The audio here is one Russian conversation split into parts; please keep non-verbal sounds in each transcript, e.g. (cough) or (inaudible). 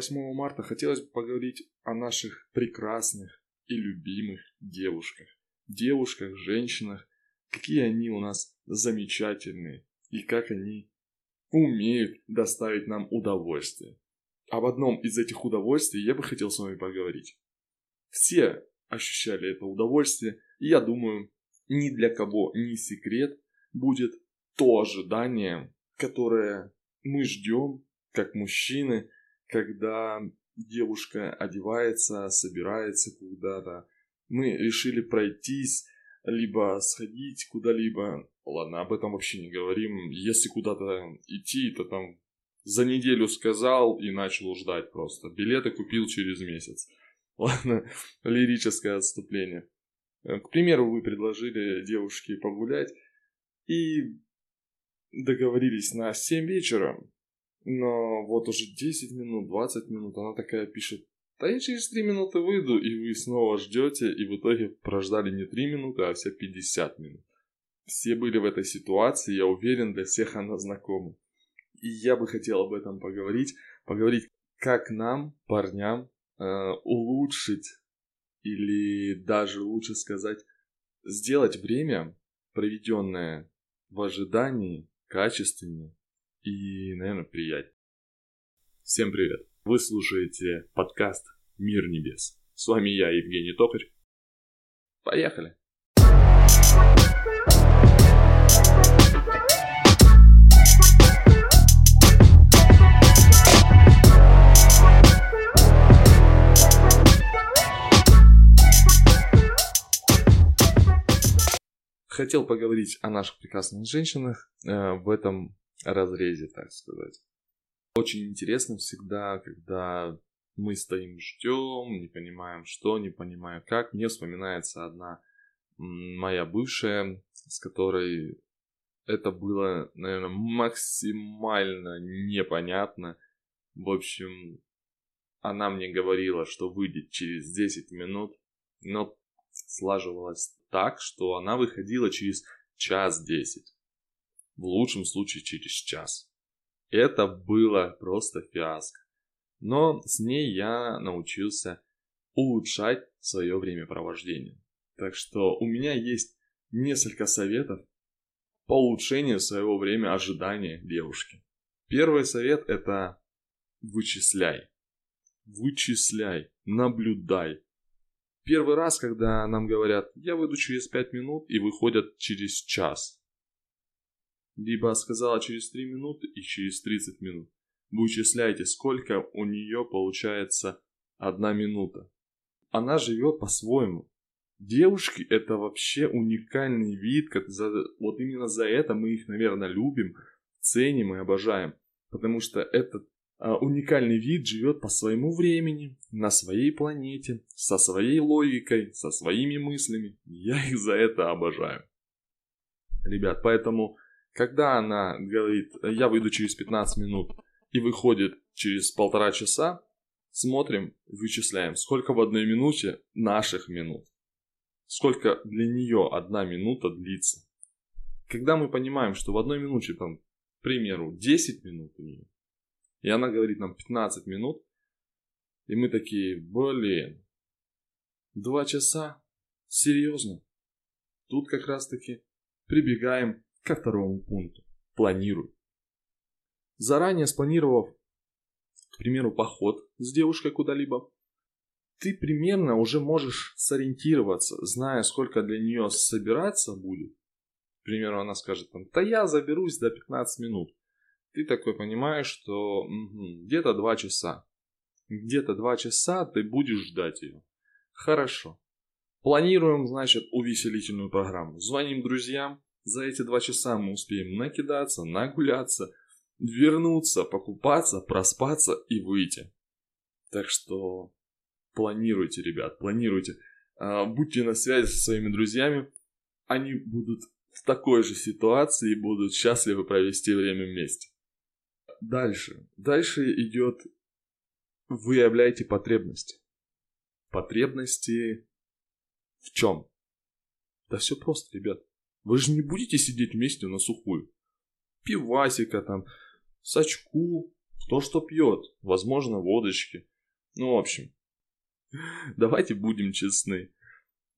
преддверии 8 марта хотелось бы поговорить о наших прекрасных и любимых девушках. Девушках, женщинах, какие они у нас замечательные и как они умеют доставить нам удовольствие. Об одном из этих удовольствий я бы хотел с вами поговорить. Все ощущали это удовольствие, и я думаю, ни для кого не секрет будет то ожидание, которое мы ждем, как мужчины, когда девушка одевается, собирается куда-то. Мы решили пройтись, либо сходить куда-либо. Ладно, об этом вообще не говорим. Если куда-то идти, то там за неделю сказал и начал ждать просто. Билеты купил через месяц. (laughs) Ладно, лирическое отступление. К примеру, вы предложили девушке погулять и договорились на 7 вечера, но вот уже 10 минут, 20 минут она такая пишет, да я через 3 минуты выйду, и вы снова ждете, и в итоге прождали не 3 минуты, а все 50 минут. Все были в этой ситуации, я уверен, для всех она знакома. И я бы хотел об этом поговорить, поговорить, как нам, парням, э, улучшить или даже лучше сказать, сделать время, проведенное в ожидании, качественнее и, наверное, приятнее. Всем привет! Вы слушаете подкаст «Мир небес». С вами я, Евгений Токарь. Поехали! хотел поговорить о наших прекрасных женщинах э, в этом разрезе, так сказать. Очень интересно всегда, когда мы стоим, ждем, не понимаем что, не понимаем как. Мне вспоминается одна моя бывшая, с которой это было, наверное, максимально непонятно. В общем, она мне говорила, что выйдет через 10 минут, но слаживалось так, что она выходила через час десять. В лучшем случае через час. Это было просто фиаско. Но с ней я научился улучшать свое времяпровождение. Так что у меня есть несколько советов по улучшению своего время ожидания девушки. Первый совет это вычисляй. Вычисляй, наблюдай, Первый раз, когда нам говорят, я выйду через 5 минут и выходят через час. Либо сказала через 3 минуты и через 30 минут. Вы вычисляете, сколько у нее получается одна минута. Она живет по-своему. Девушки это вообще уникальный вид, как за, вот именно за это мы их, наверное, любим, ценим и обожаем. Потому что это а, уникальный вид живет по своему времени, на своей планете, со своей логикой, со своими мыслями. Я их за это обожаю. Ребят, поэтому, когда она говорит, я выйду через 15 минут и выходит через полтора часа, смотрим, вычисляем, сколько в одной минуте наших минут. Сколько для нее одна минута длится. Когда мы понимаем, что в одной минуте, там, к примеру, 10 минут у нее, и она говорит нам 15 минут. И мы такие, блин, два часа? Серьезно? Тут как раз таки прибегаем ко второму пункту. Планируй. Заранее спланировав, к примеру, поход с девушкой куда-либо, ты примерно уже можешь сориентироваться, зная, сколько для нее собираться будет. К примеру, она скажет там, да я заберусь до 15 минут ты такой понимаешь, что угу, где-то два часа. Где-то два часа ты будешь ждать ее. Хорошо. Планируем, значит, увеселительную программу. Звоним друзьям. За эти два часа мы успеем накидаться, нагуляться, вернуться, покупаться, проспаться и выйти. Так что планируйте, ребят, планируйте. А, будьте на связи со своими друзьями. Они будут в такой же ситуации и будут счастливы провести время вместе дальше. Дальше идет выявляйте потребности. Потребности в чем? Да все просто, ребят. Вы же не будете сидеть вместе на сухую. Пивасика там, сачку, Кто что пьет, возможно, водочки. Ну, в общем, (laughs) давайте будем честны.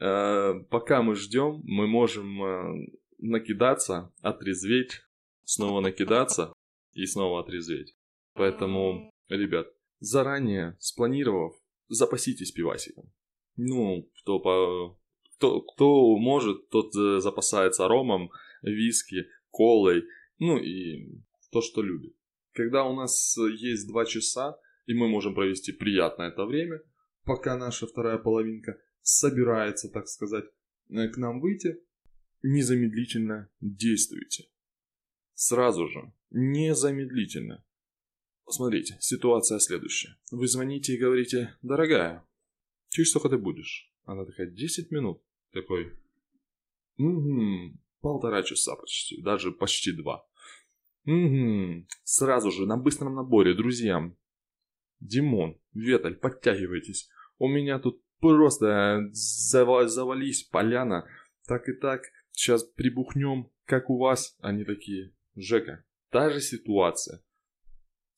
Э, пока мы ждем, мы можем э, накидаться, отрезветь, снова накидаться и снова отрезветь. Поэтому, ребят, заранее спланировав, запаситесь пивасиком. Ну, кто, по, кто, кто может, тот э, запасается ромом, виски, колой, ну и то, что любит. Когда у нас есть два часа, и мы можем провести приятное это время, пока наша вторая половинка собирается, так сказать, э, к нам выйти, незамедлительно действуйте. Сразу же, незамедлительно. Смотрите, ситуация следующая. Вы звоните и говорите, дорогая, через сколько ты будешь? Она такая, 10 минут. Такой, угу, полтора часа почти, даже почти два. Угу, сразу же, на быстром наборе, друзьям. Димон, Веталь, подтягивайтесь. У меня тут просто завались поляна. Так и так, сейчас прибухнем, как у вас. Они такие, Жека, та же ситуация.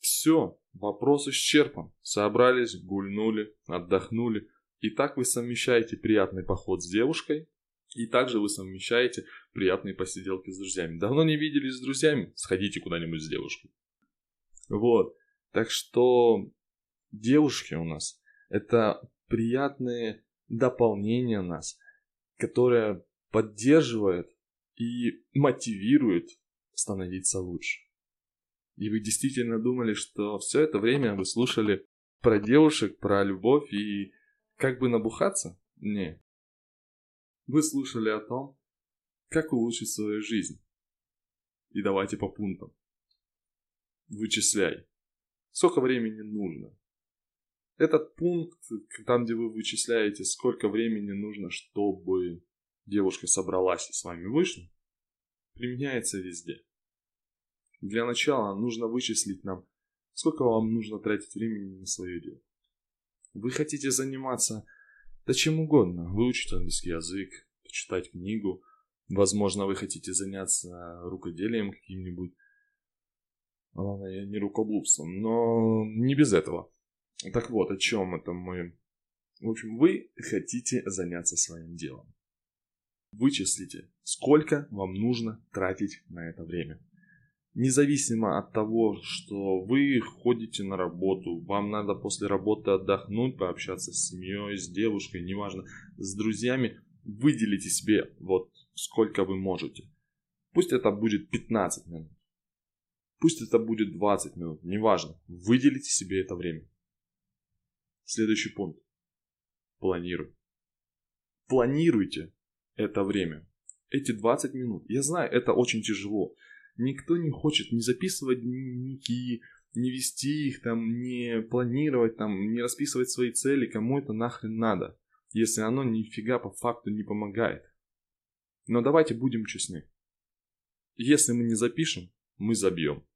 Все, вопрос исчерпан. Собрались, гульнули, отдохнули. И так вы совмещаете приятный поход с девушкой, и также вы совмещаете приятные посиделки с друзьями. Давно не виделись с друзьями? Сходите куда-нибудь с девушкой. Вот. Так что девушки у нас это приятные дополнения нас, которое поддерживает и мотивирует становиться лучше. И вы действительно думали, что все это время вы слушали про девушек, про любовь и как бы набухаться? Не. Вы слушали о том, как улучшить свою жизнь. И давайте по пунктам. Вычисляй. Сколько времени нужно? Этот пункт, там, где вы вычисляете, сколько времени нужно, чтобы девушка собралась и с вами вышла, применяется везде. Для начала нужно вычислить нам, сколько вам нужно тратить времени на свое дело. Вы хотите заниматься да чем угодно, выучить английский язык, почитать книгу, возможно, вы хотите заняться рукоделием каким-нибудь, Главное, не рукоблудством, но не без этого. Так вот, о чем это мы? В общем, вы хотите заняться своим делом. Вычислите, сколько вам нужно тратить на это время. Независимо от того, что вы ходите на работу, вам надо после работы отдохнуть, пообщаться с семьей, с девушкой, неважно, с друзьями, выделите себе вот сколько вы можете. Пусть это будет 15 минут, пусть это будет 20 минут, неважно, выделите себе это время. Следующий пункт. Планируй. Планируйте это время. Эти 20 минут. Я знаю, это очень тяжело. Никто не хочет не записывать дневники, не вести их там, не планировать там, не расписывать свои цели, кому это нахрен надо, если оно нифига по факту не помогает. Но давайте будем честны. Если мы не запишем, мы забьем.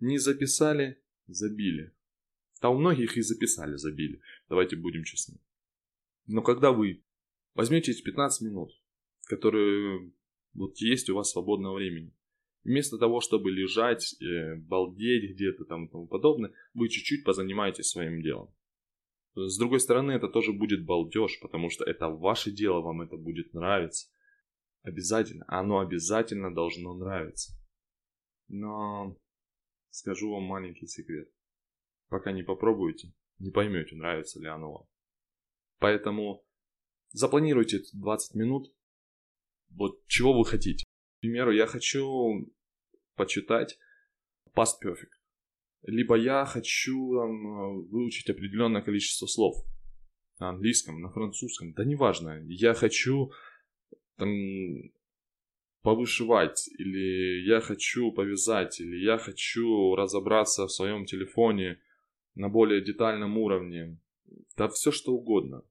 Не записали, забили. А у многих и записали, забили. Давайте будем честны. Но когда вы возьмете эти 15 минут, которые вот есть у вас свободного времени, Вместо того, чтобы лежать, э, балдеть где-то там и тому подобное, вы чуть-чуть позанимаетесь своим делом. С другой стороны, это тоже будет балдеж, потому что это ваше дело, вам это будет нравиться. Обязательно. Оно обязательно должно нравиться. Но скажу вам маленький секрет. Пока не попробуете, не поймете, нравится ли оно вам. Поэтому запланируйте 20 минут. Вот чего вы хотите примеру, я хочу почитать past perfect. Либо я хочу там, выучить определенное количество слов на английском, на французском, да неважно. Я хочу там, повышивать, или я хочу повязать, или я хочу разобраться в своем телефоне на более детальном уровне. Да все что угодно.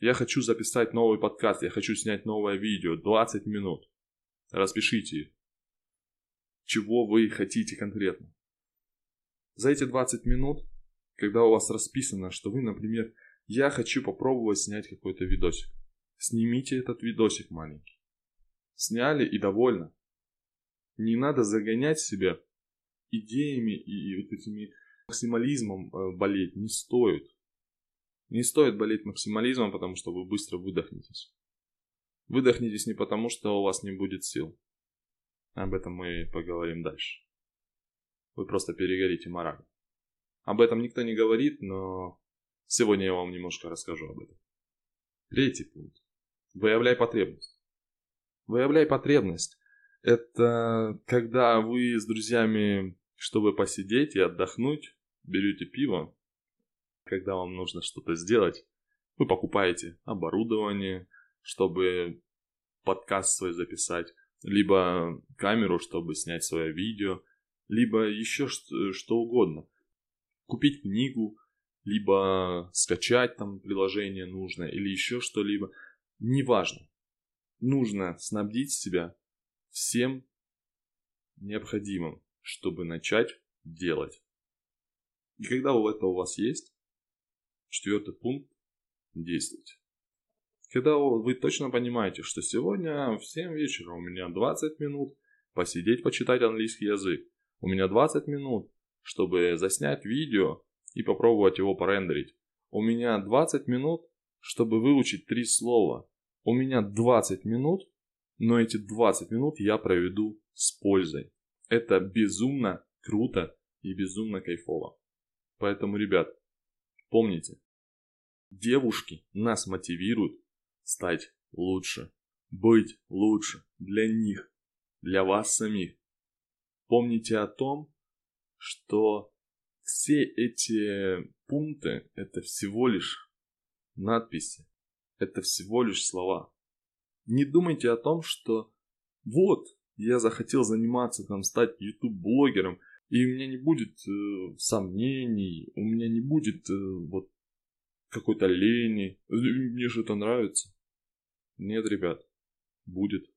Я хочу записать новый подкаст, я хочу снять новое видео, 20 минут. Распишите чего вы хотите конкретно. За эти 20 минут, когда у вас расписано, что вы, например, я хочу попробовать снять какой-то видосик. Снимите этот видосик маленький. Сняли и довольно. Не надо загонять себя идеями и вот этими максимализмом э, болеть не стоит. Не стоит болеть максимализмом, потому что вы быстро выдохнетесь. Выдохнетесь не потому, что у вас не будет сил. Об этом мы поговорим дальше. Вы просто перегорите морально. Об этом никто не говорит, но сегодня я вам немножко расскажу об этом. Третий пункт. Выявляй потребность. Выявляй потребность. Это когда вы с друзьями, чтобы посидеть и отдохнуть, берете пиво, когда вам нужно что-то сделать, вы покупаете оборудование, чтобы подкаст свой записать, либо камеру, чтобы снять свое видео, либо еще что, угодно. Купить книгу, либо скачать там приложение нужно, или еще что-либо. Неважно. Нужно снабдить себя всем необходимым, чтобы начать делать. И когда у это у вас есть, четвертый пункт – действуйте. Когда вы точно понимаете, что сегодня в 7 вечера у меня 20 минут посидеть, почитать английский язык, у меня 20 минут, чтобы заснять видео и попробовать его порендерить. У меня 20 минут, чтобы выучить три слова. У меня 20 минут, но эти 20 минут я проведу с пользой. Это безумно круто и безумно кайфово. Поэтому, ребят, помните, девушки нас мотивируют стать лучше, быть лучше для них, для вас самих. Помните о том, что все эти пункты – это всего лишь надписи, это всего лишь слова. Не думайте о том, что вот, я захотел заниматься, там, стать YouTube-блогером, и у меня не будет э, сомнений, у меня не будет э, вот какой-то лени, мне же это нравится. Нет, ребят, будет.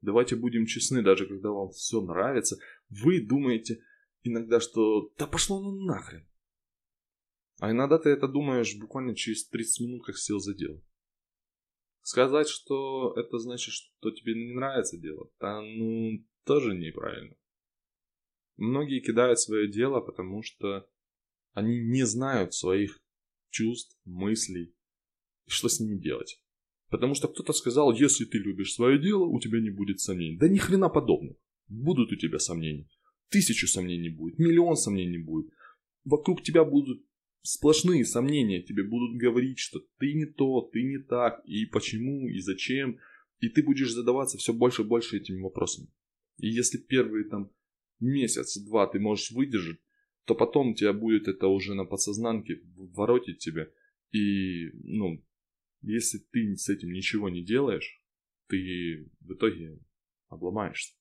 Давайте будем честны, даже когда вам все нравится, вы думаете иногда, что да пошло ну нахрен. А иногда ты это думаешь буквально через 30 минут, как сел за дело. Сказать, что это значит, что тебе не нравится дело, да ну тоже неправильно. Многие кидают свое дело, потому что они не знают своих чувств, мыслей, и что с ними делать. Потому что кто-то сказал, если ты любишь свое дело, у тебя не будет сомнений. Да ни хрена подобного. Будут у тебя сомнения. Тысячу сомнений будет, миллион сомнений будет. Вокруг тебя будут сплошные сомнения. Тебе будут говорить, что ты не то, ты не так, и почему, и зачем. И ты будешь задаваться все больше и больше этими вопросами. И если первые там месяц-два ты можешь выдержать, то потом у тебя будет это уже на подсознанке воротить тебя. И, ну, если ты с этим ничего не делаешь, ты в итоге обломаешься.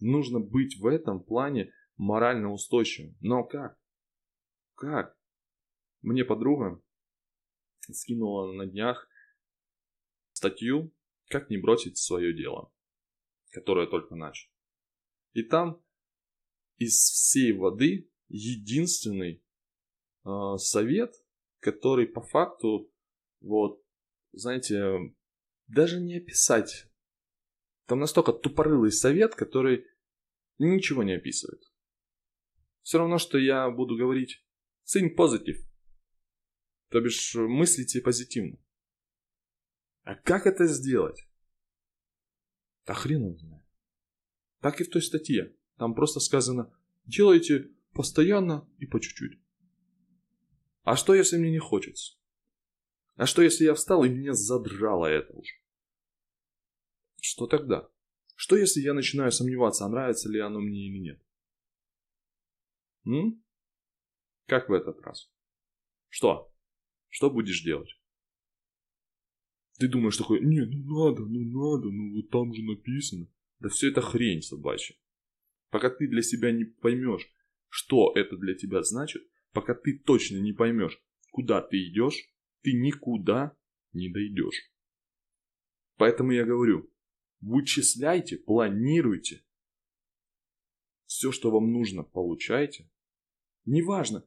Нужно быть в этом плане морально устойчивым. Но как? Как? Мне подруга скинула на днях статью «Как не бросить свое дело», которое только начал. И там из всей воды единственный э, совет, который по факту вот, знаете, даже не описать. Там настолько тупорылый совет, который ничего не описывает. Все равно, что я буду говорить think positive. То бишь, мыслите позитивно. А как это сделать? Да хрен знает. Так и в той статье. Там просто сказано, делайте постоянно и по чуть-чуть. А что, если мне не хочется? А что, если я встал и меня задрало это уже? Что тогда? Что, если я начинаю сомневаться, а нравится ли оно мне или нет? М? Как в этот раз? Что? Что будешь делать? Ты думаешь такой, не, ну надо, ну надо, ну вот там же написано. Да все это хрень собачья. Пока ты для себя не поймешь, что это для тебя значит, пока ты точно не поймешь, куда ты идешь, ты никуда не дойдешь. Поэтому я говорю, вычисляйте, планируйте. Все, что вам нужно, получайте. Неважно,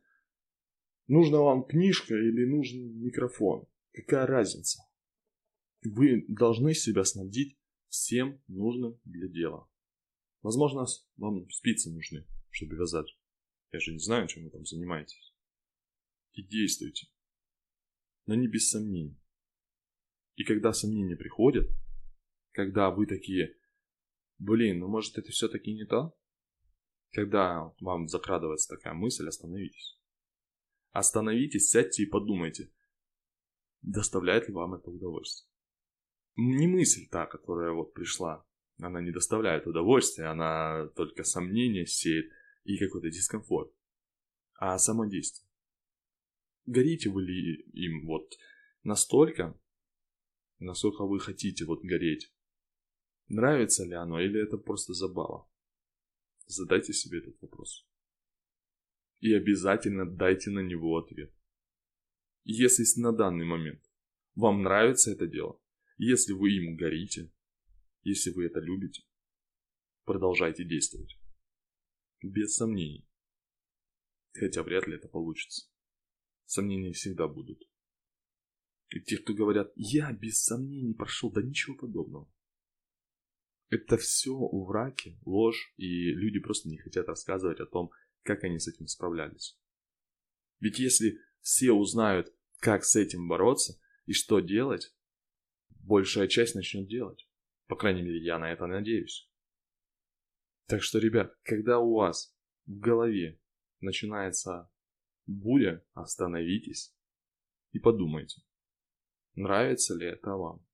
нужна вам книжка или нужен микрофон. Какая разница? Вы должны себя снабдить всем нужным для дела. Возможно, вам спицы нужны, чтобы вязать. Я же не знаю, чем вы там занимаетесь. И действуйте. Но не без сомнений. И когда сомнения приходят, когда вы такие, блин, ну может это все-таки не то? Когда вам закрадывается такая мысль, остановитесь. Остановитесь, сядьте и подумайте, доставляет ли вам это удовольствие. Не мысль та, которая вот пришла, она не доставляет удовольствия, она только сомнения сеет и какой-то дискомфорт, а само действие. Горите вы ли им вот настолько, насколько вы хотите вот гореть? Нравится ли оно или это просто забава? Задайте себе этот вопрос. И обязательно дайте на него ответ. Если на данный момент вам нравится это дело, если вы им горите, если вы это любите, продолжайте действовать. Без сомнений. Хотя вряд ли это получится. Сомнения всегда будут. И те, кто говорят, я без сомнений прошел, да ничего подобного. Это все у враки, ложь, и люди просто не хотят рассказывать о том, как они с этим справлялись. Ведь если все узнают, как с этим бороться и что делать, большая часть начнет делать. По крайней мере, я на это надеюсь. Так что, ребят, когда у вас в голове начинается буря, остановитесь и подумайте, нравится ли это вам.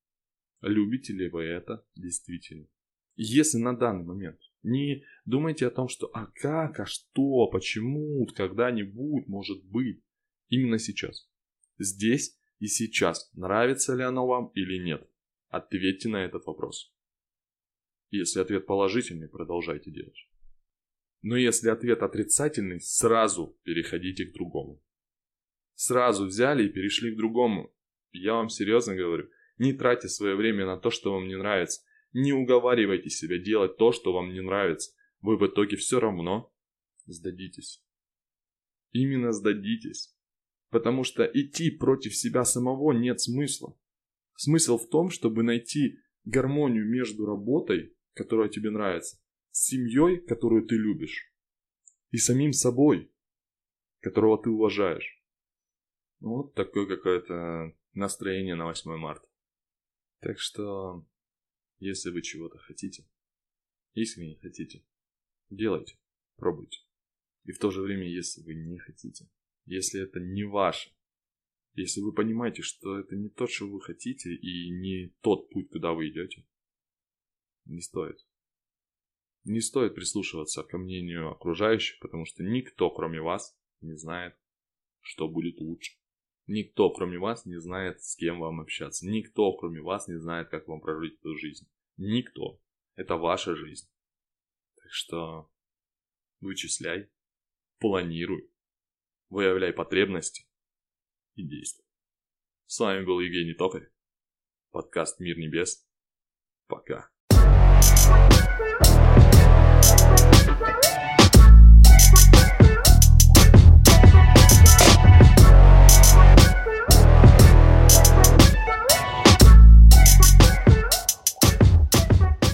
Любите ли вы это действительно? Если на данный момент не думайте о том, что а как, а что, почему, когда-нибудь, может быть, именно сейчас. Здесь и сейчас, нравится ли оно вам или нет. Ответьте на этот вопрос. Если ответ положительный, продолжайте делать. Но если ответ отрицательный, сразу переходите к другому. Сразу взяли и перешли к другому. Я вам серьезно говорю, не тратьте свое время на то, что вам не нравится. Не уговаривайте себя делать то, что вам не нравится. Вы в итоге все равно сдадитесь. Именно сдадитесь. Потому что идти против себя самого нет смысла. Смысл в том, чтобы найти гармонию между работой, которая тебе нравится, с семьей, которую ты любишь, и самим собой, которого ты уважаешь. Вот такое какое-то настроение на 8 марта. Так что если вы чего-то хотите, искренне хотите, делайте, пробуйте. И в то же время, если вы не хотите, если это не ваше, если вы понимаете, что это не то, что вы хотите, и не тот путь, куда вы идете, не стоит. Не стоит прислушиваться ко мнению окружающих, потому что никто, кроме вас, не знает, что будет лучше. Никто, кроме вас, не знает, с кем вам общаться. Никто, кроме вас, не знает, как вам прожить эту жизнь. Никто. Это ваша жизнь. Так что вычисляй, планируй, выявляй потребности и действуй. С вами был Евгений Токарь. Подкаст «Мир небес». Пока. Thank you.